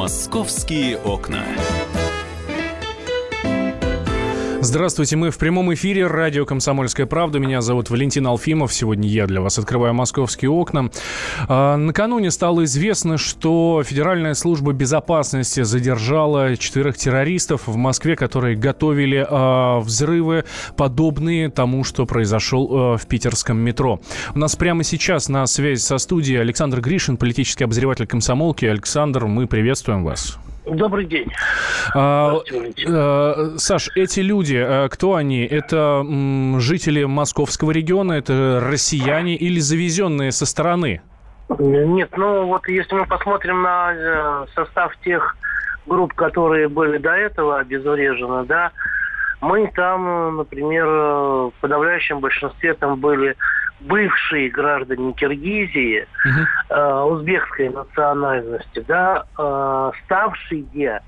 Московские окна. Здравствуйте, мы в прямом эфире радио «Комсомольская правда». Меня зовут Валентин Алфимов. Сегодня я для вас открываю московские окна. А, накануне стало известно, что Федеральная служба безопасности задержала четверых террористов в Москве, которые готовили а, взрывы, подобные тому, что произошел а, в питерском метро. У нас прямо сейчас на связи со студией Александр Гришин, политический обозреватель комсомолки. Александр, мы приветствуем вас. Добрый день. А, а, Саш, эти люди, а, кто они? Это м, жители московского региона, это россияне или завезенные со стороны? Нет, ну вот если мы посмотрим на э, состав тех групп, которые были до этого обезврежены, да, мы там, например, в подавляющем большинстве там были бывшие граждане Киргизии, угу. э, узбекской национальности, да, э, ставшие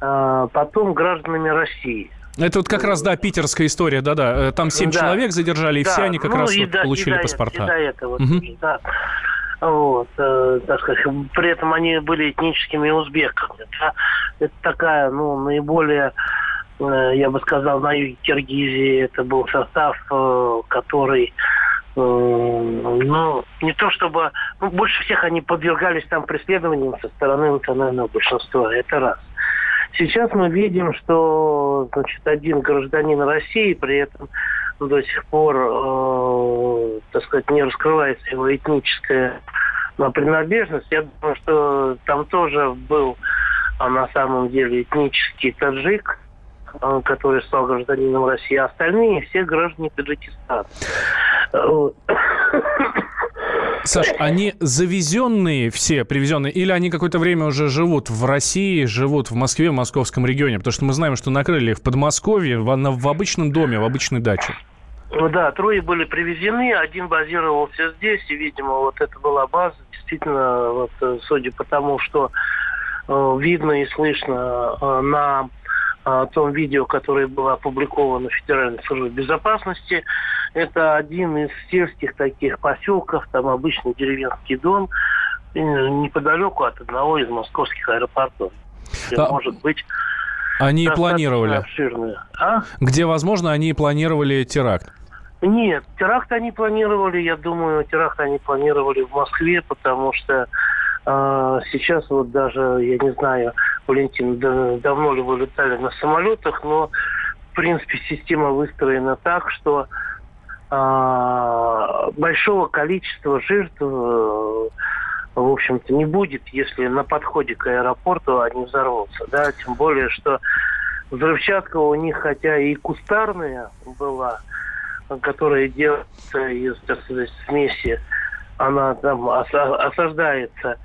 э, потом гражданами России. Это вот как раз, да, питерская история, да-да. Э, там семь да. человек задержали, и да. все они как ну, раз вот до, получили и паспорта. И до этого угу. да. Вот, э, так сказать, при этом они были этническими узбеками. Да? Это такая, ну, наиболее, я бы сказал, на юге Киргизии это был состав, э, который Э, ну, не то чтобы... Ну, больше всех они подвергались там преследованиям со стороны национального большинства. Это раз. Сейчас мы видим, что значит, один гражданин России при этом до сих пор, э, так сказать, не раскрывается его этническая принадлежность. Я думаю, что там тоже был а на самом деле этнический таджик, э, который стал гражданином России, а остальные все граждане Таджикистана. Саш, они завезенные все, привезенные, или они какое-то время уже живут в России, живут в Москве, в московском регионе? Потому что мы знаем, что накрыли их в Подмосковье, в, в обычном доме, в обычной даче. Ну да, трое были привезены, один базировался здесь, и, видимо, вот это была база. Действительно, вот, э, судя по тому, что э, видно и слышно э, на э, том видео, которое было опубликовано в Федеральной службе безопасности, это один из сельских таких поселков, там обычный деревенский дом, неподалеку от одного из московских аэропортов. Где, а... может быть, они планировали. Обширные. А? Где, возможно, они планировали теракт? Нет, теракт они планировали, я думаю, теракт они планировали в Москве, потому что э, сейчас вот даже, я не знаю, Валентин, да, давно ли вы летали на самолетах, но в принципе система выстроена так, что а, большого количества жертв, э, в общем-то, не будет, если на подходе к аэропорту они взорвутся. Да? Тем более, что взрывчатка у них, хотя и кустарная была, которая делается из, так сказать, смеси, она там осаждается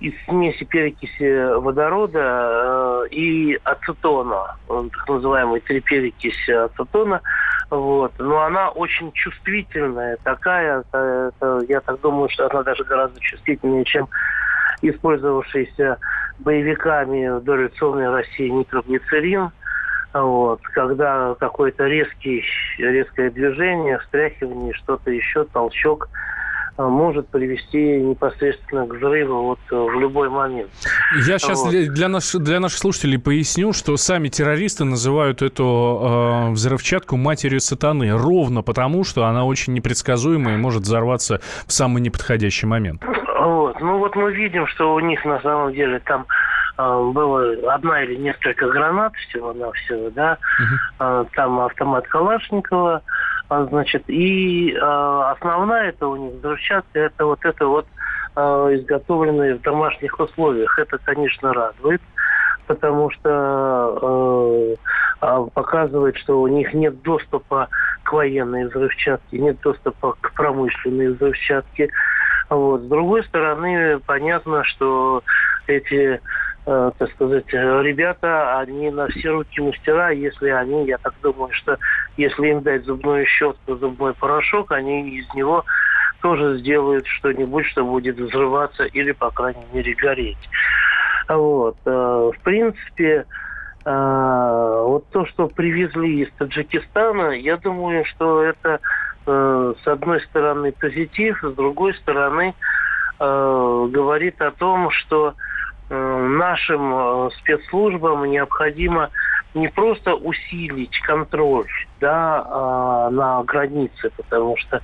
из смеси перекиси водорода э, и ацетона, так называемый триперекись ацетона, вот. Но она очень чувствительная такая, это, это, я так думаю, что она даже гораздо чувствительнее, чем использовавшийся боевиками в дореволюционной России нитроглицерин. Вот. Когда какое-то резкий, резкое движение, встряхивание, что-то еще, толчок – может привести непосредственно к взрыву вот э, в любой момент. Я сейчас вот. для, наш, для наших слушателей поясню, что сами террористы называют эту э, взрывчатку матерью сатаны, ровно потому, что она очень непредсказуемая и может взорваться в самый неподходящий момент. Вот. Ну вот мы видим, что у них на самом деле там э, было одна или несколько гранат всего-навсего, да, угу. там автомат Калашникова, а, значит, и э, основная это у них взрывчатка, это вот это вот э, изготовленные в домашних условиях. Это, конечно, радует, потому что э, показывает, что у них нет доступа к военной взрывчатке, нет доступа к промышленной взрывчатке. Вот. С другой стороны, понятно, что эти так сказать, ребята, они на все руки мастера, если они, я так думаю, что если им дать зубную щетку, зубной порошок, они из него тоже сделают что-нибудь, что будет взрываться или, по крайней мере, гореть. Вот. Э, в принципе, э, вот то, что привезли из Таджикистана, я думаю, что это э, с одной стороны позитив, с другой стороны говорит о том, что нашим спецслужбам необходимо не просто усилить контроль да, а, на границе, потому что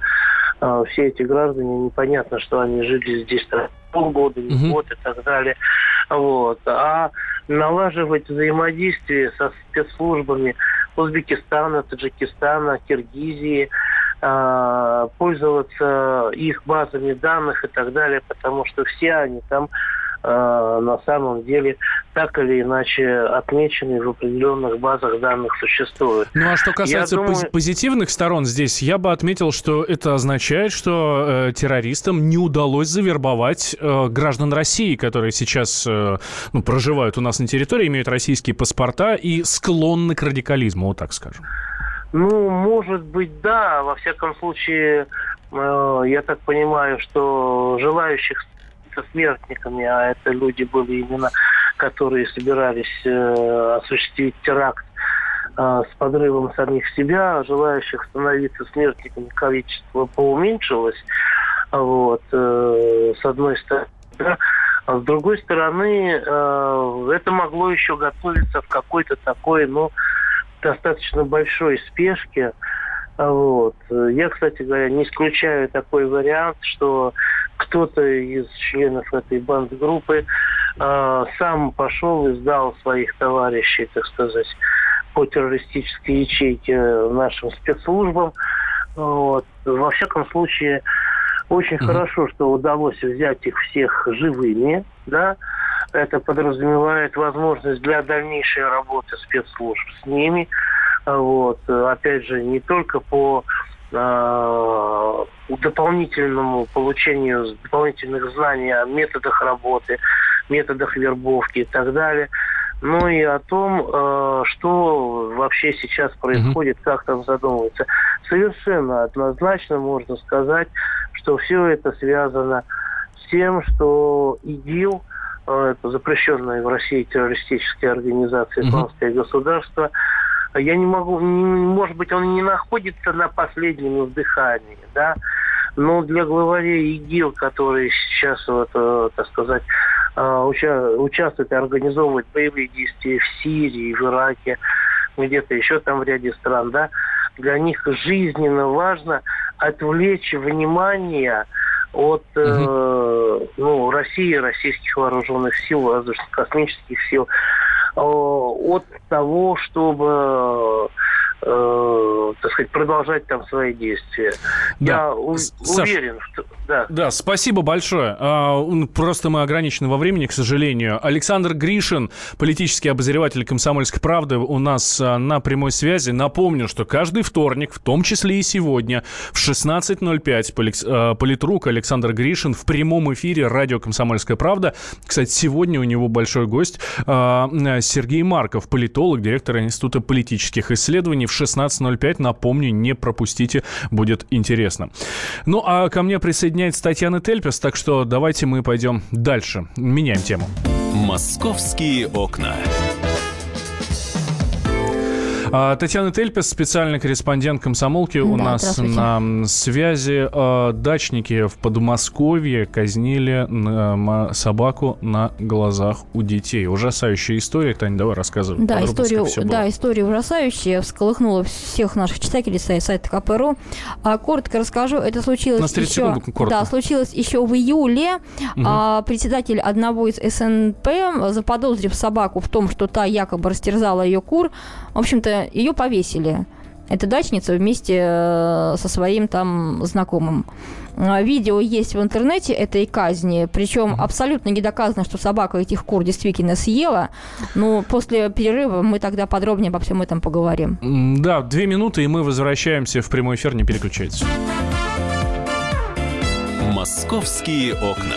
а, все эти граждане, непонятно, что они жили здесь полгода, не год и так далее. Вот. А налаживать взаимодействие со спецслужбами Узбекистана, Таджикистана, Киргизии, пользоваться их базами данных и так далее, потому что все они там Э, на самом деле так или иначе отмечены в определенных базах данных существуют. Ну а что касается я думаю... позитивных сторон здесь, я бы отметил, что это означает, что э, террористам не удалось завербовать э, граждан России, которые сейчас э, ну, проживают у нас на территории, имеют российские паспорта и склонны к радикализму, вот так скажем. Ну, может быть, да. Во всяком случае, э, я так понимаю, что желающих со смертниками, а это люди были именно, которые собирались э, осуществить теракт э, с подрывом самих себя, а желающих становиться смертниками количество поуменьшилось. Вот, э, с одной стороны. Да. А с другой стороны, э, это могло еще готовиться в какой-то такой, ну, достаточно большой спешке. Вот. Я, кстати говоря, не исключаю такой вариант, что кто-то из членов этой банд-группы э, сам пошел и сдал своих товарищей, так сказать, по террористической ячейке нашим спецслужбам. Вот. Во всяком случае, очень mm-hmm. хорошо, что удалось взять их всех живыми, да. Это подразумевает возможность для дальнейшей работы спецслужб с ними. Вот. Опять же, не только по э, дополнительному получению дополнительных знаний о методах работы, методах вербовки и так далее, но и о том, э, что вообще сейчас происходит, как там задумывается. Совершенно однозначно можно сказать, что все это связано с тем, что ИГИЛ, э, это запрещенная в России террористическая организация «Исламское mm-hmm. государство», я не могу, не, может быть, он не находится на последнем издыхании, да, но для главарей ИГИЛ, которые сейчас, вот, э, так сказать, э, уча- участвуют и организовывают боевые действия в Сирии, в Ираке, где-то еще там в ряде стран, да, для них жизненно важно отвлечь внимание от э, ну, России, российских вооруженных сил, воздушно-космических сил, от того, чтобы э, так сказать, продолжать там свои действия. Да. Я у- Саш, уверен, что... Да. да, спасибо большое. А, просто мы ограничены во времени, к сожалению. Александр Гришин, политический обозреватель «Комсомольской правды» у нас а, на прямой связи. Напомню, что каждый вторник, в том числе и сегодня, в 16.05 а, политрук Александр Гришин в прямом эфире радио «Комсомольская правда». Кстати, сегодня у него большой гость Сергей Марков, политолог, директор Института политических исследований в 16.05. Напомню, не пропустите, будет интересно. Ну, а ко мне присоединяется Татьяна Тельпес, так что давайте мы пойдем дальше. Меняем тему. «Московские окна». А, Татьяна Тельпес, специальный корреспондент комсомолки, у да, нас на связи. А, дачники в Подмосковье казнили собаку на глазах у детей. Ужасающая история. Таня, давай рассказывай. Да, история, да, история ужасающая. Всколыхнула всех наших читателей сайта КПРУ. А, коротко расскажу. Это случилось еще... Секунд, да, случилось еще в июле. Угу. А, председатель одного из СНП, заподозрив собаку в том, что та якобы растерзала ее кур, в общем-то, ее повесили. Эта дачница вместе э, со своим там знакомым. А, видео есть в интернете этой казни, причем абсолютно не доказано, что собака этих кур действительно съела. Но после перерыва мы тогда подробнее обо всем этом поговорим. Да, две минуты, и мы возвращаемся в прямой эфир, не переключайтесь. «Московские окна».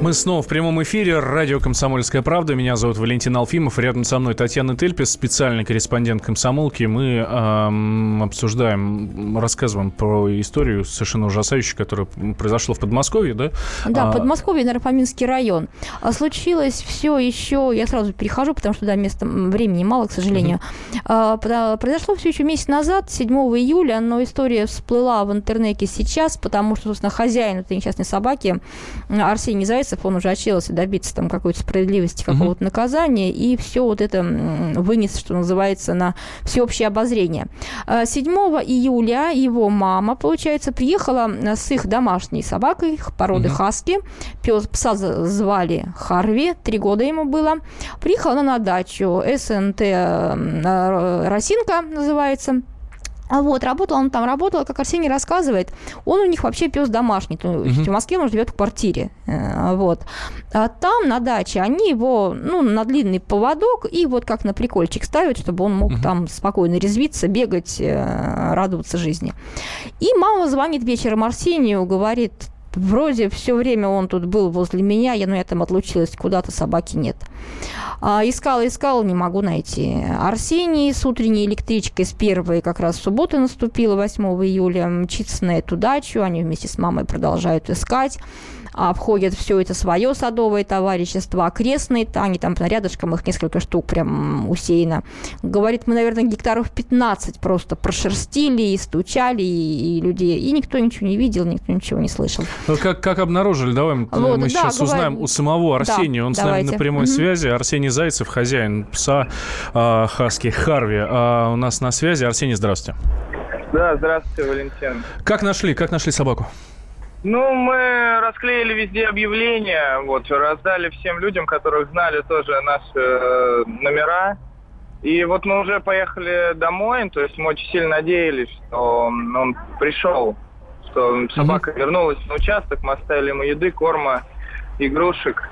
Мы снова в прямом эфире. Радио «Комсомольская правда». Меня зовут Валентин Алфимов. Рядом со мной Татьяна Тельпес, специальный корреспондент «Комсомолки». Мы эм, обсуждаем, рассказываем про историю совершенно ужасающую, которая произошла в Подмосковье, да? Да, а... Подмосковье, Нарфоминский район. А случилось все еще... Я сразу перехожу, потому что, да, места времени мало, к сожалению. Uh-huh. А, произошло все еще месяц назад, 7 июля, но история всплыла в интернете сейчас, потому что, собственно, хозяин этой несчастной собаки Арсений Зайцев Зайцев, он уже отчаялся добиться там какой-то справедливости, какого-то угу. наказания, и все вот это вынес, что называется, на всеобщее обозрение. 7 а, июля его мама, получается, приехала с их домашней собакой породы угу. хаски. Пес, пса звали Харви, три года ему было. Приехала она на дачу СНТ Росинка называется. А вот, работал он там, работал, как Арсений рассказывает, он у них вообще пес домашний, то есть uh-huh. в Москве он живет в квартире, э, вот. А там на даче они его, ну, на длинный поводок и вот как на прикольчик ставят, чтобы он мог uh-huh. там спокойно резвиться, бегать, э, радоваться жизни. И мама звонит вечером Арсению, говорит, Вроде все время он тут был возле меня, я, ну, я там отлучилась, куда-то собаки нет. А, искала, искала, не могу найти. Арсений с утренней электричкой с первой как раз в субботу наступила, 8 июля, мчится на эту дачу, они вместе с мамой продолжают искать обходят все это свое садовое товарищество, окрестные, они там рядышком их несколько штук прям усеяно. Говорит, мы, наверное, гектаров 15 просто прошерстили и стучали, и, и людей, и никто ничего не видел, никто ничего не слышал. Ну, как, как обнаружили? Давай вот, мы да, сейчас говорим... узнаем у самого Арсения, да, он давайте. с нами на прямой угу. связи. Арсений Зайцев, хозяин пса э, Хаски Харви. А у нас на связи. Арсений, здравствуйте. Да, здравствуйте, Валентин. Как нашли, как нашли собаку? Ну, мы расклеили везде объявления, вот, раздали всем людям, которых знали тоже наши э, номера. И вот мы уже поехали домой, то есть мы очень сильно надеялись, что он, он пришел, что собака mm-hmm. вернулась на участок, мы оставили ему еды, корма, игрушек.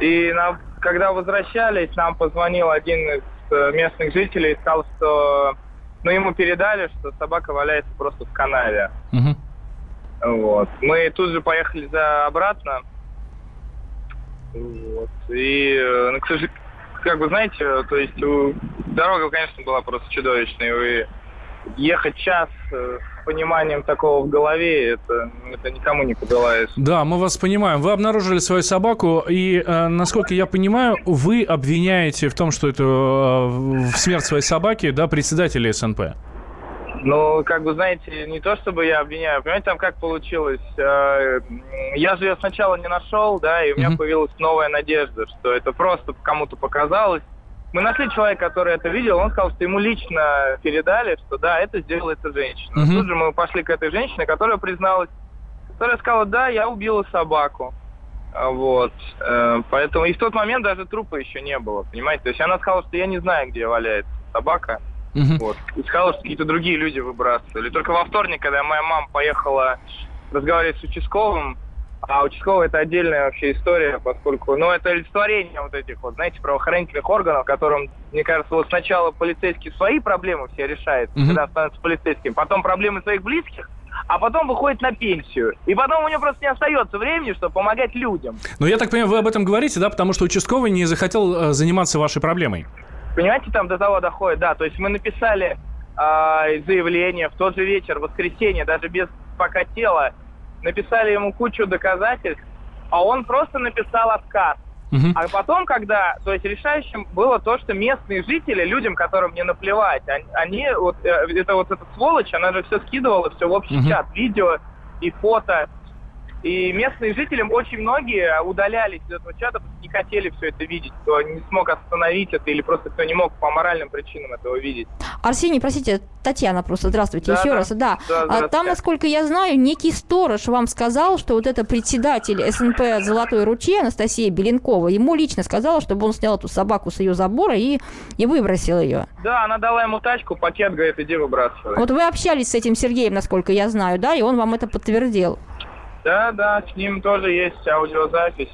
И на, когда возвращались, нам позвонил один из э, местных жителей и сказал, что ну, ему передали, что собака валяется просто в канаве. Mm-hmm. Вот. Мы тут же поехали за обратно. Вот. И, э, ну, к сожалению, как бы, знаете, то есть дорога, конечно, была просто чудовищной. И ехать час э, с пониманием такого в голове, это, это никому не подалаешь. Да, мы вас понимаем. Вы обнаружили свою собаку, и, э, насколько я понимаю, вы обвиняете в том, что это э, в смерть своей собаки, да, председателя СНП. Ну, как бы, знаете, не то чтобы я обвиняю, понимаете, там как получилось? Э, я же ее сначала не нашел, да, и у меня mm-hmm. появилась новая надежда, что это просто кому-то показалось. Мы нашли человека, который это видел, он сказал, что ему лично передали, что да, это сделала эта женщина. Mm-hmm. Тут же мы пошли к этой женщине, которая призналась, которая сказала, да, я убила собаку. А, вот. Э, поэтому и в тот момент даже трупа еще не было, понимаете? То есть она сказала, что я не знаю, где валяется собака. Угу. Вот. И сказала, что какие-то другие люди выбрасывали. Только во вторник, когда моя мама поехала разговаривать с участковым, а участковый это отдельная вообще история, поскольку, ну, это олицетворение вот этих вот, знаете, правоохранительных органов, которым, мне кажется, вот сначала полицейские свои проблемы все решают, mm когда становятся полицейским, потом проблемы своих близких, а потом выходит на пенсию. И потом у него просто не остается времени, чтобы помогать людям. Ну, я так понимаю, вы об этом говорите, да, потому что участковый не захотел э, заниматься вашей проблемой. Понимаете, там до того доходит, да. То есть мы написали э, заявление в тот же вечер, в воскресенье, даже без пока тела, написали ему кучу доказательств, а он просто написал отказ. Uh-huh. А потом, когда, то есть решающим было то, что местные жители, людям, которым не наплевать, они, они вот, э, это вот эта сволочь, она же все скидывала, все в общий uh-huh. чат, видео и фото. И местные жители, очень многие удалялись из этого чата, потому что не хотели все это видеть, кто не смог остановить это или просто кто не мог по моральным причинам этого видеть. Арсений, простите, Татьяна просто, здравствуйте да, еще да, раз. Да, да а там, насколько я знаю, некий сторож вам сказал, что вот это председатель СНП «Золотой ручей» Анастасия Беленкова, ему лично сказала, чтобы он снял эту собаку с ее забора и, и выбросил ее. Да, она дала ему тачку, пакет, говорит, иди выбрасывай. Вот вы общались с этим Сергеем, насколько я знаю, да, и он вам это подтвердил. Да, да, с ним тоже есть аудиозапись.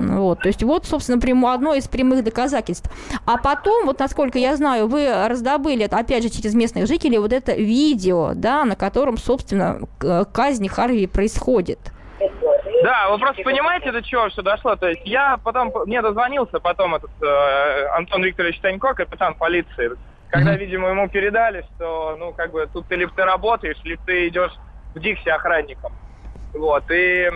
Мы... Вот, то есть вот, собственно, прямо одно из прямых доказательств. А потом, вот насколько я знаю, вы раздобыли, опять же, через местных жителей, вот это видео, да, на котором, собственно, казнь Харви происходит. Да, вы просто понимаете, до чего все дошло. То есть я потом, мне дозвонился потом этот э, Антон Викторович Танько, капитан полиции, когда, видимо, ему передали, что, ну, как бы, тут ты либо ты работаешь, либо ты идешь в Дикси охранником. Вот, и э,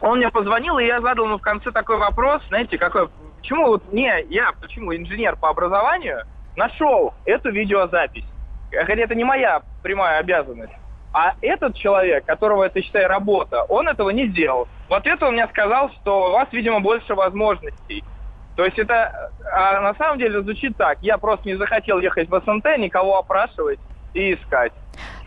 он мне позвонил, и я задал ему в конце такой вопрос, знаете, какой, почему вот не я, почему инженер по образованию нашел эту видеозапись? Хотя это не моя прямая обязанность. А этот человек, которого это, считай, работа, он этого не сделал. В ответ он мне сказал, что у вас, видимо, больше возможностей. То есть это а на самом деле звучит так. Я просто не захотел ехать в СНТ, никого опрашивать и искать.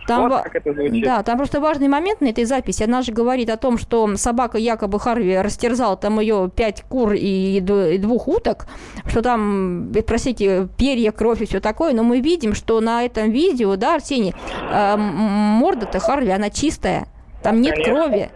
Там, вот как это звучит. Да, там просто важный момент на этой записи. Она же говорит о том, что собака якобы Харви растерзала там ее пять кур и двух уток, что там, простите, перья, кровь и все такое, но мы видим, что на этом видео, да, Арсений, э, морда-то Харви, она чистая. Там нет Конечно. крови.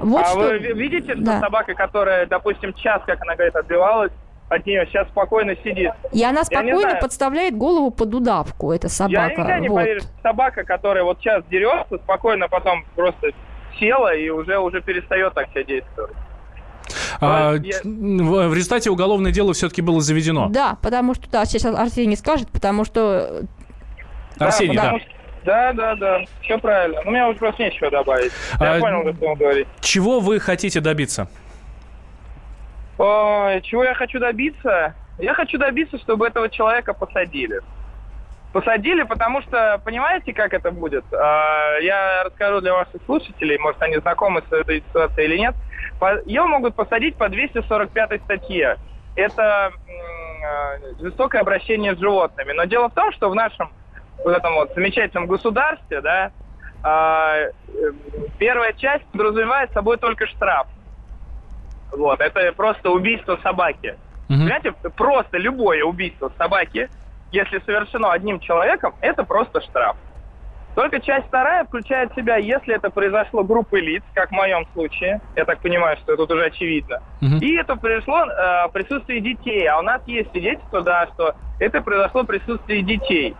Вот а что... вы видите, что да. собака, которая, допустим, час, как она говорит, отбивалась, от нее сейчас спокойно сидит. И она спокойно подставляет голову под удавку, эта собака. Я никогда не вот. поверю, собака, которая вот сейчас дерется, спокойно потом просто села и уже, уже перестает так себя действовать. А, я... В результате уголовное дело все-таки было заведено. Да, потому что, да, сейчас Арсений скажет, потому что... Арсений, да. да. Что... Да, да, да, все правильно. Ну, у меня уже просто нечего добавить. Я а, понял, что он говорит. Чего вы хотите добиться? Чего я хочу добиться? Я хочу добиться, чтобы этого человека посадили. Посадили, потому что, понимаете, как это будет? А, я расскажу для ваших слушателей, может, они знакомы с этой ситуацией или нет. Ее могут посадить по 245 статье. Это а, жестокое обращение с животными. Но дело в том, что в нашем в этом вот замечательном государстве, да, а, э, первая часть подразумевает собой только штраф. Вот, это просто убийство собаки. Угу. Понимаете, просто любое убийство собаки, если совершено одним человеком, это просто штраф. Только часть вторая включает в себя, если это произошло группой лиц, как в моем случае, я так понимаю, что тут уже очевидно, угу. и это произошло э, в присутствии детей, а у нас есть свидетельство, да, что это произошло в присутствии детей.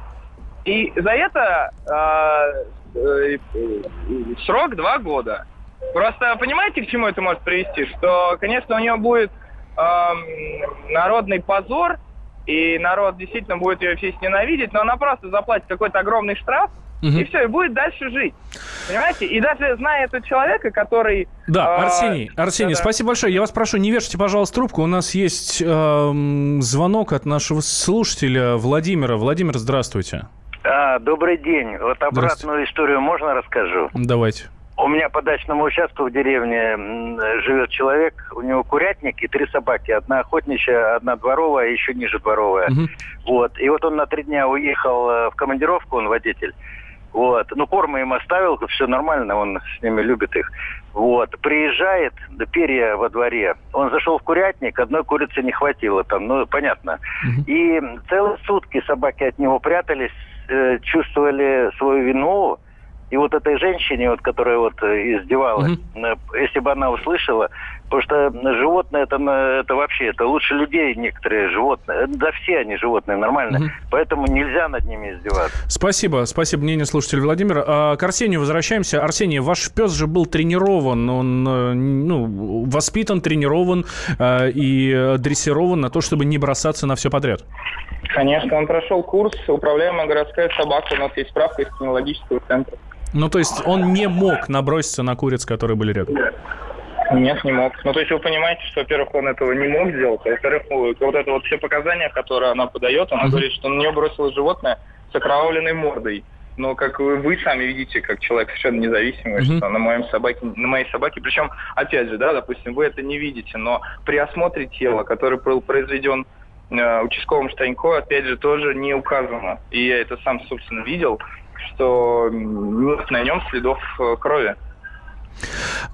И за это э, э, срок два года. Просто понимаете, к чему это может привести? Что, конечно, у нее будет эм, народный позор, и народ действительно будет ее все ненавидеть, но она просто заплатит какой-то огромный штраф, угу. и все, и будет дальше жить. Понимаете? И даже зная этого человека, который... Да, э, Арсений, Арсений, да, спасибо большое. Я вас прошу, не вешайте, пожалуйста, трубку. У нас есть э, звонок от нашего слушателя Владимира. Владимир, здравствуйте. А, добрый день. Вот обратную историю можно расскажу? Давайте. У меня по дачному участку в деревне живет человек, у него курятник и три собаки. Одна охотничья, одна дворовая, еще ниже дворовая. Угу. Вот. И вот он на три дня уехал э, в командировку, он водитель. Вот. Ну, корм им оставил, все нормально, он с ними любит их. Вот. Приезжает, да перья во дворе. Он зашел в курятник, одной курицы не хватило там, ну, понятно. Угу. И целые сутки собаки от него прятались, э, чувствовали свою вину, и вот этой женщине, вот, которая вот э, издевалась, угу. если бы она услышала, потому что животные это, это вообще, это лучше людей некоторые животные. Да все они животные, нормально. Угу. Поэтому нельзя над ними издеваться. Спасибо, спасибо мнение слушателя Владимира. А, к Арсению возвращаемся. Арсений, ваш пес же был тренирован, он э, ну, воспитан, тренирован э, и дрессирован на то, чтобы не бросаться на все подряд. Конечно, он прошел курс «Управляемая городская собака». У нас есть справка из кинологического центра. Ну, то есть он не мог наброситься на куриц, которые были рядом? Нет, не мог. Ну, то есть вы понимаете, что, во-первых, он этого не мог сделать, а во-вторых, вот это вот все показания, которые она подает, она говорит, что на нее бросилось животное с окровавленной мордой. Но как вы, вы сами видите, как человек совершенно независимый, uh-huh. что на моем собаке, на моей собаке, причем, опять же, да, допустим, вы это не видите, но при осмотре тела, который был произведен э, участковым Штанько, опять же, тоже не указано. И я это сам, собственно, видел что нет на нем следов э, крови.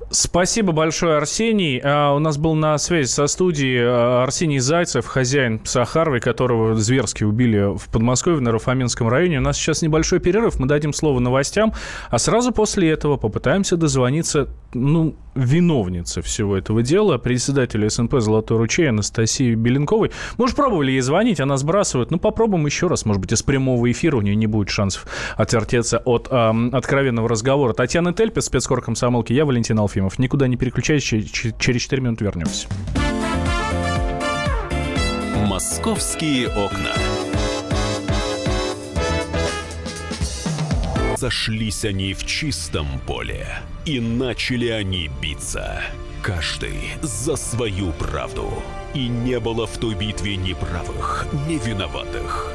Спасибо большое, Арсений. А, у нас был на связи со студией а, Арсений Зайцев, хозяин пса Харви, которого зверски убили в Подмосковье на Рафаминском районе. У нас сейчас небольшой перерыв, мы дадим слово новостям, а сразу после этого попытаемся дозвониться, ну, виновнице всего этого дела, председателю СНП «Золотой ручей» Анастасии Беленковой. Мы уже пробовали ей звонить, она сбрасывает. Ну, попробуем еще раз. Может быть, из прямого эфира у нее не будет шансов отвертеться от э, откровенного разговора. Татьяна Тельпес, спецкор комсомолки, я Валентин Алфимов. Никуда не переключайтесь, через 4 минуты вернемся. «Московские окна». Сошлись они в чистом поле, и начали они биться. Каждый за свою правду. И не было в той битве ни правых, ни виноватых.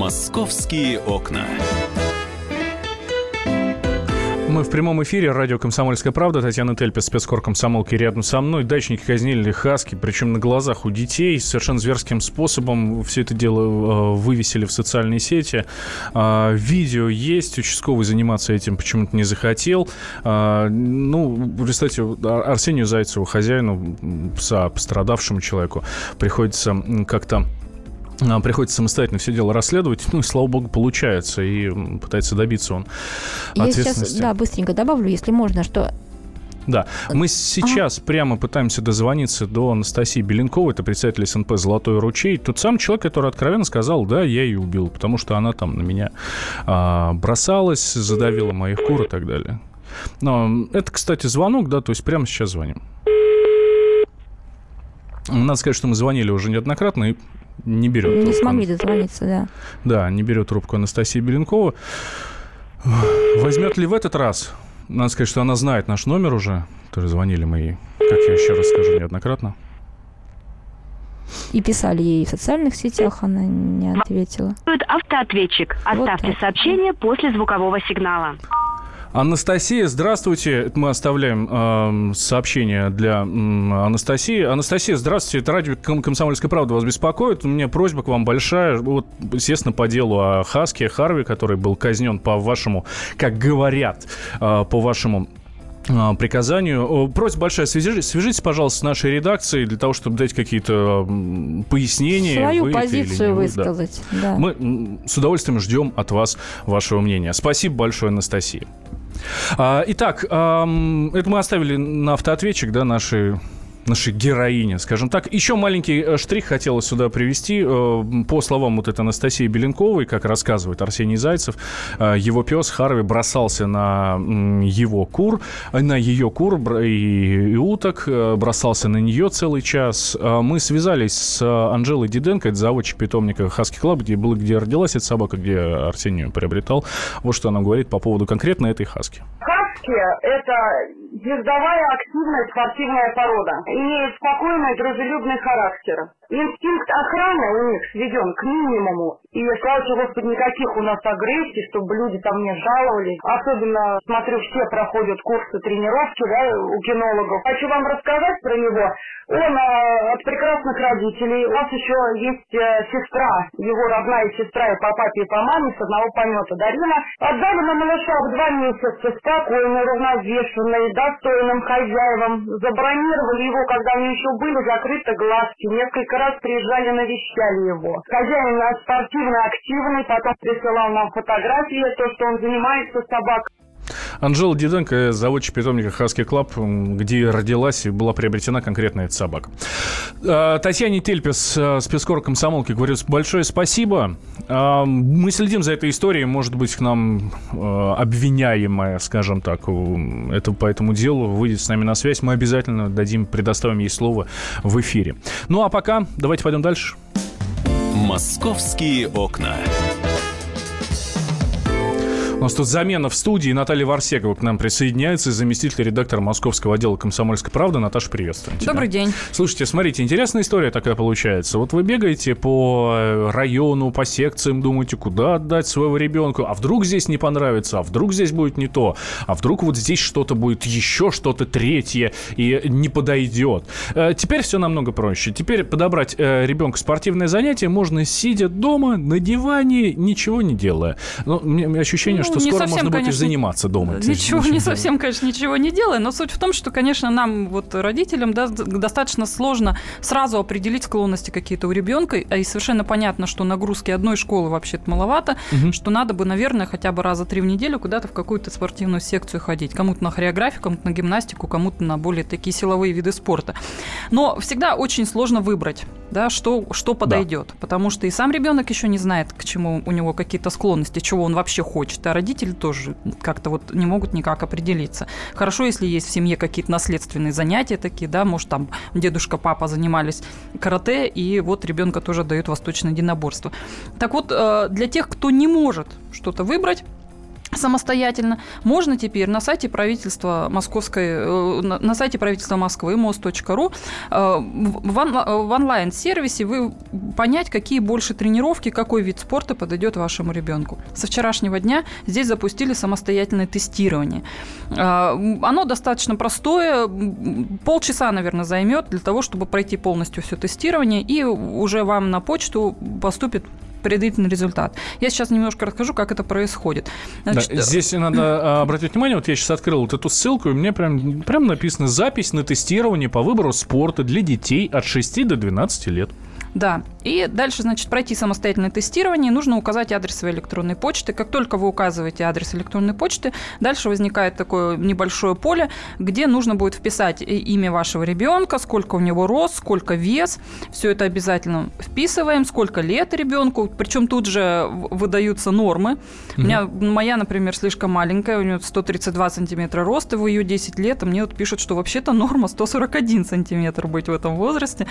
«Московские окна». Мы в прямом эфире. Радио «Комсомольская правда». Татьяна Тельпес, спецкор комсомолки рядом со мной. Дачники казнили хаски, причем на глазах у детей. Совершенно зверским способом все это дело э, вывесили в социальные сети. Э, видео есть. Участковый заниматься этим почему-то не захотел. Э, ну, представьте, Арсению Зайцеву, хозяину пса, пострадавшему человеку, приходится как-то приходится самостоятельно все дело расследовать. Ну, и, слава богу, получается. И пытается добиться он Я сейчас, да, быстренько добавлю, если можно, что да, мы сейчас ага. прямо пытаемся дозвониться до Анастасии Беленковой, это представитель СНП «Золотой ручей». Тот самый человек, который откровенно сказал, да, я ее убил, потому что она там на меня а, бросалась, задавила моих кур и так далее. Но это, кстати, звонок, да, то есть прямо сейчас звоним. Надо сказать, что мы звонили уже неоднократно, и не берет Не трубку. смогли дозвониться, да. Да, не берет трубку Анастасия Беленкова. Возьмет ли в этот раз? Надо сказать, что она знает наш номер уже. Тоже звонили мы ей, как я еще раз скажу, неоднократно. И писали ей в социальных сетях, она не ответила. Автоответчик. Оставьте вот сообщение после звукового сигнала. Анастасия, здравствуйте. Мы оставляем э, сообщение для э, Анастасии. Анастасия, здравствуйте. Это радио «Комсомольская правда» вас беспокоит. У меня просьба к вам большая. Вот, естественно, по делу о Хаске Харви, который был казнен по вашему, как говорят, э, по вашему а, приказанию. Просьба большая, свяжитесь, свяжитесь, пожалуйста, с нашей редакцией для того, чтобы дать какие-то пояснения. Свою вы позицию высказать. Да. Да. Мы с удовольствием ждем от вас вашего мнения. Спасибо большое, Анастасия. А, итак, это мы оставили на автоответчик, да, наши нашей героине, скажем так. Еще маленький э, штрих хотелось сюда привести. Э, по словам вот этой Анастасии Беленковой, как рассказывает Арсений Зайцев, э, его пес Харви бросался на его кур, на ее кур и, уток, бросался на нее целый час. Мы связались с Анжелой Диденко, это заводчик питомника Husky Club, где было, где родилась эта собака, где Арсений приобретал. Вот что она говорит по поводу конкретно этой хаски. Хаски – это ездовая активная спортивная порода. Имеет спокойный, дружелюбный характер. Инстинкт охраны у них сведен к минимуму. И, слава тебе, Господи, никаких у нас агрессий, чтобы люди там не жаловались. Особенно, смотрю, все проходят курсы тренировки, да, у кинологов. Хочу вам рассказать про него. Он э, от прекрасных родителей. У нас еще есть э, сестра, его родная сестра и по папе, и по маме с одного помета. Дарина отдали на малыша в два месяца спокойно, уравновешенный, достойным хозяевам. Забронировали его, когда они еще были закрыты глазки. Несколько раз приезжали, навещали его. Хозяин наш спортивно активный, потом присылал нам фотографии, то, что он занимается собакой. Анжела Диденко, заводчик питомника Husky Club, где родилась и была приобретена конкретно эта собака. А, Татьяне Тельпес, спецкор комсомолки, говорю большое спасибо. А, мы следим за этой историей. Может быть, к нам обвиняемая, скажем так, это по этому делу выйдет с нами на связь. Мы обязательно дадим, предоставим ей слово в эфире. Ну а пока давайте пойдем дальше. Московские окна. У нас тут замена в студии. Наталья Варсегова к нам присоединяется, заместитель редактора московского отдела «Комсомольской правды». Наташа, приветствуем тебя. Добрый день. Слушайте, смотрите, интересная история такая получается. Вот вы бегаете по э, району, по секциям, думаете, куда отдать своего ребенка, а вдруг здесь не понравится, а вдруг здесь будет не то, а вдруг вот здесь что-то будет еще что-то третье и не подойдет. Э, теперь все намного проще. Теперь подобрать э, ребенка спортивное занятие можно сидя дома на диване, ничего не делая. Но у меня ощущение, что скоро совсем, можно будет конечно, заниматься дома. Ничего, не совсем, конечно, ничего не делая, но суть в том, что, конечно, нам, вот родителям, да, достаточно сложно сразу определить склонности какие-то у ребенка, а и совершенно понятно, что нагрузки одной школы вообще-то маловато, угу. что надо бы, наверное, хотя бы раза три в неделю куда-то в какую-то спортивную секцию ходить. Кому-то на хореографию, кому-то на гимнастику, кому-то на более такие силовые виды спорта. Но всегда очень сложно выбрать, да, что, что подойдет, да. потому что и сам ребенок еще не знает, к чему у него какие-то склонности, чего он вообще хочет, а родители тоже как-то вот не могут никак определиться. Хорошо, если есть в семье какие-то наследственные занятия такие, да, может, там дедушка, папа занимались карате, и вот ребенка тоже дают восточное единоборство. Так вот, э, для тех, кто не может что-то выбрать, самостоятельно. Можно теперь на сайте правительства Московской, э, на сайте правительства Москвы мост.ру э, в онлайн-сервисе вы понять, какие больше тренировки, какой вид спорта подойдет вашему ребенку. Со вчерашнего дня здесь запустили самостоятельное тестирование. Э, оно достаточно простое, полчаса, наверное, займет для того, чтобы пройти полностью все тестирование, и уже вам на почту поступит предварительный результат. Я сейчас немножко расскажу, как это происходит. Значит, да, здесь надо а, обратить внимание, вот я сейчас открыл вот эту ссылку, и меня прям, прям написано «Запись на тестирование по выбору спорта для детей от 6 до 12 лет». Да. И дальше, значит, пройти самостоятельное тестирование. Нужно указать адрес своей электронной почты. Как только вы указываете адрес электронной почты, дальше возникает такое небольшое поле, где нужно будет вписать имя вашего ребенка, сколько у него рост, сколько вес. Все это обязательно вписываем, сколько лет ребенку. Причем тут же выдаются нормы. Угу. У меня моя, например, слишком маленькая, у нее 132 сантиметра роста, в ее 10 лет, а мне вот пишут, что вообще-то норма 141 сантиметр быть в этом возрасте.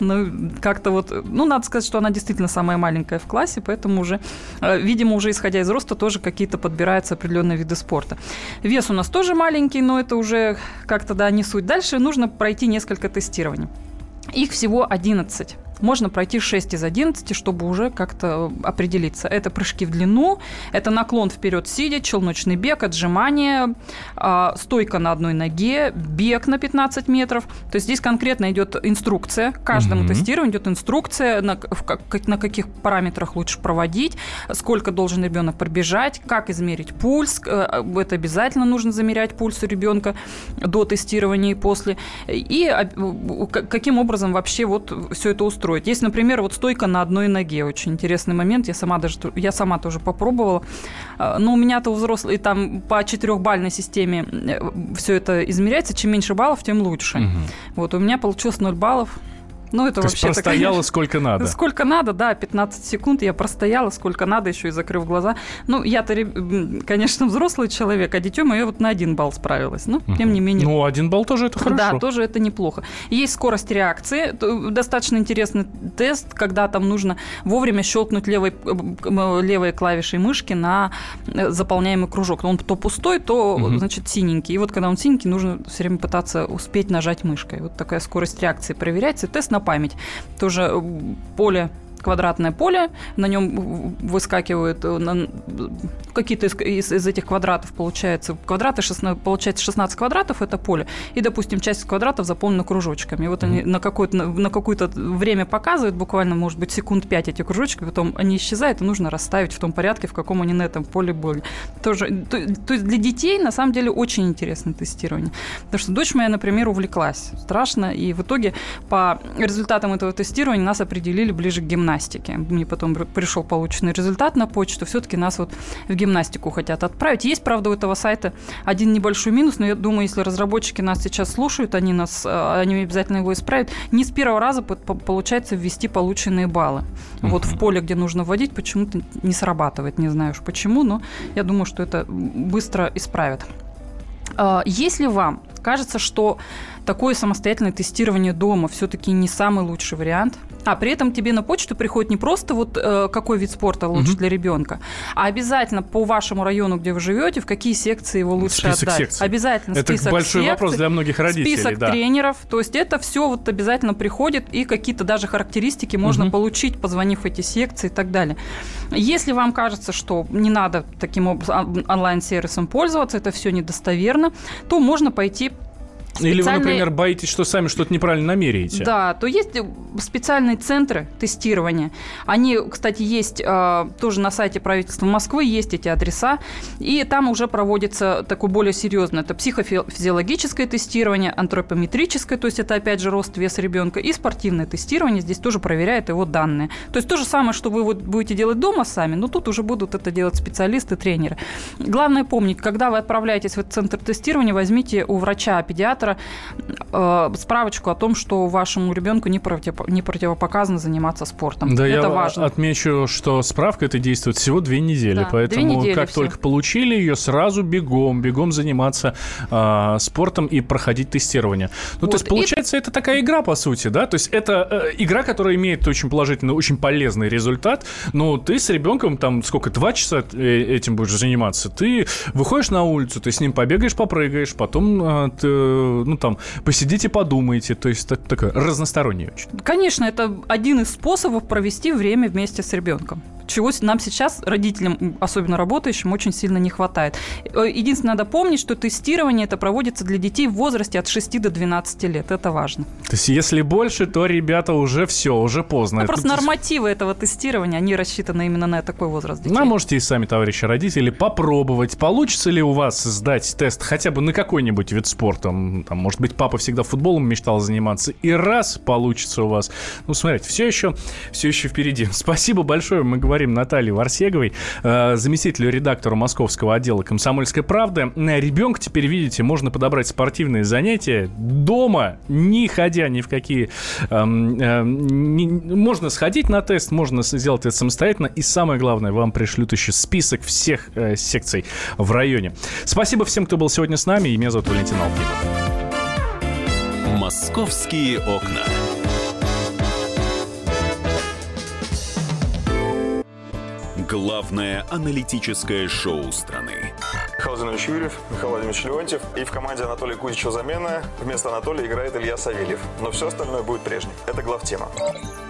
Ну, как-то вот вот, ну, надо сказать, что она действительно самая маленькая в классе, поэтому уже, э, видимо, уже исходя из роста тоже какие-то подбираются определенные виды спорта. Вес у нас тоже маленький, но это уже как-то, да, не суть. Дальше нужно пройти несколько тестирований. Их всего 11 можно пройти 6 из 11, чтобы уже как-то определиться. Это прыжки в длину, это наклон вперед сидя, челночный бег, отжимание, а, стойка на одной ноге, бег на 15 метров. То есть здесь конкретно идет инструкция. К каждому угу. тестированию идет инструкция, на, в, как, на каких параметрах лучше проводить, сколько должен ребенок пробежать, как измерить пульс. Э, это обязательно нужно замерять пульс у ребенка до тестирования и после. И а, каким образом вообще вот все это устроено строить. Есть, например, вот стойка на одной ноге. Очень интересный момент. Я сама даже я сама тоже попробовала. А, но у меня-то у взрослых там по четырехбальной системе э, все это измеряется. Чем меньше баллов, тем лучше. Угу. Вот у меня получилось 0 баллов. Ну, это вообще простояла сколько надо. Сколько надо, да, 15 секунд я простояла, сколько надо, еще и закрыв глаза. Ну, я-то, конечно, взрослый человек, а дитё мое вот на один балл справилась. Но, тем не менее... Ну, один балл тоже это хорошо. Да, тоже это неплохо. Есть скорость реакции. Достаточно интересный тест, когда там нужно вовремя щелкнуть левой, левой клавишей мышки на э, заполняемый кружок. Он то пустой, то, угу. значит, синенький. И вот когда он синенький, нужно все время пытаться успеть нажать мышкой. Вот такая скорость реакции проверяется. Тест на память. Тоже э, поле квадратное поле, на нем выскакивают э, какие-то из, из, из этих квадратов, получается, квадраты, 16, получается 16 квадратов, это поле, и, допустим, часть квадратов заполнена кружочками. И вот они на, какое-то, на, на какое-то время показывают, буквально, может быть, секунд 5 эти кружочки, потом они исчезают, и нужно расставить в том порядке, в каком они на этом поле были. Тоже, то, то есть для детей, на самом деле, очень интересное тестирование. Потому что дочь моя, например, увлеклась страшно, и в итоге по результатам этого тестирования нас определили ближе к гимназии гимнастики. Мне потом пришел полученный результат на почту. Все-таки нас вот в гимнастику хотят отправить. Есть, правда, у этого сайта один небольшой минус, но я думаю, если разработчики нас сейчас слушают, они нас, э, они обязательно его исправят. Не с первого раза получается ввести полученные баллы. Uh-huh. Вот в поле, где нужно вводить, почему-то не срабатывает. Не знаю уж почему, но я думаю, что это быстро исправят. А, если вам кажется, что такое самостоятельное тестирование дома все-таки не самый лучший вариант. А при этом тебе на почту приходит не просто вот э, какой вид спорта лучше угу. для ребенка, а обязательно по вашему району, где вы живете, в какие секции его лучше список отдать. Секций. Обязательно это список большой секций, вопрос для многих родителей. Список да. тренеров. То есть это все вот обязательно приходит, и какие-то даже характеристики можно угу. получить, позвонив в эти секции и так далее. Если вам кажется, что не надо таким образом онлайн-сервисом пользоваться, это все недостоверно, то можно пойти Специальные... Или вы, например, боитесь, что сами что-то неправильно намеряете? Да, то есть специальные центры тестирования. Они, кстати, есть э, тоже на сайте правительства Москвы, есть эти адреса. И там уже проводится такое более серьезное. Это психофизиологическое тестирование, антропометрическое, то есть это, опять же, рост, вес ребенка, и спортивное тестирование. Здесь тоже проверяет его данные. То есть то же самое, что вы вот будете делать дома сами, но тут уже будут это делать специалисты, тренеры. Главное помнить, когда вы отправляетесь в этот центр тестирования, возьмите у врача-педиатра педиатра э, справочку о том, что вашему ребенку не, против, не противопоказано заниматься спортом. Да, это я важно. отмечу, что справка это действует всего две недели, да, поэтому две недели как все. только получили ее, сразу бегом, бегом заниматься э, спортом и проходить тестирование. Ну, вот. то есть, получается, и... это такая игра, по сути, да? То есть, это э, игра, которая имеет очень положительный, очень полезный результат, но ты с ребенком там сколько, два часа э, этим будешь заниматься, ты выходишь на улицу, ты с ним побегаешь, попрыгаешь, потом э, ты ну, там, посидите, подумайте. То есть, это такое разностороннее очень. Конечно, это один из способов провести время вместе с ребенком чего нам сейчас, родителям, особенно работающим, очень сильно не хватает. Э, единственное, надо помнить, что тестирование это проводится для детей в возрасте от 6 до 12 лет. Это важно. То есть, если больше, то ребята уже все, уже поздно. А просто нормативы этого тестирования, они рассчитаны именно на такой возраст детей. Ну, можете и сами, товарищи родители, попробовать, получится ли у вас сдать тест хотя бы на какой-нибудь вид спорта. Там, может быть, папа всегда футболом мечтал заниматься, и раз получится у вас. Ну, смотрите, все еще, все еще впереди. Спасибо большое. Мы говорим Наталье Варсеговой, э, заместителю редактора московского отдела «Комсомольской правды». Ребенка теперь, видите, можно подобрать спортивные занятия дома, не ходя ни в какие... Эм, эм, можно сходить на тест, можно сделать это самостоятельно. И самое главное, вам пришлют еще список всех э, секций в районе. Спасибо всем, кто был сегодня с нами. И меня зовут Валентин Алфимов. «Московские окна». Главное аналитическое шоу страны. Михаил Зинович Юрьев, Михаил Владимирович Леонтьев. И в команде Анатолия Кузичева замена. Вместо Анатолия играет Илья Савельев. Но все остальное будет прежним. Это главтема.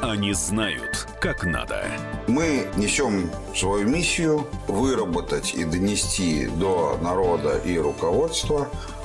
Они знают, как надо. Мы несем свою миссию выработать и донести до народа и руководства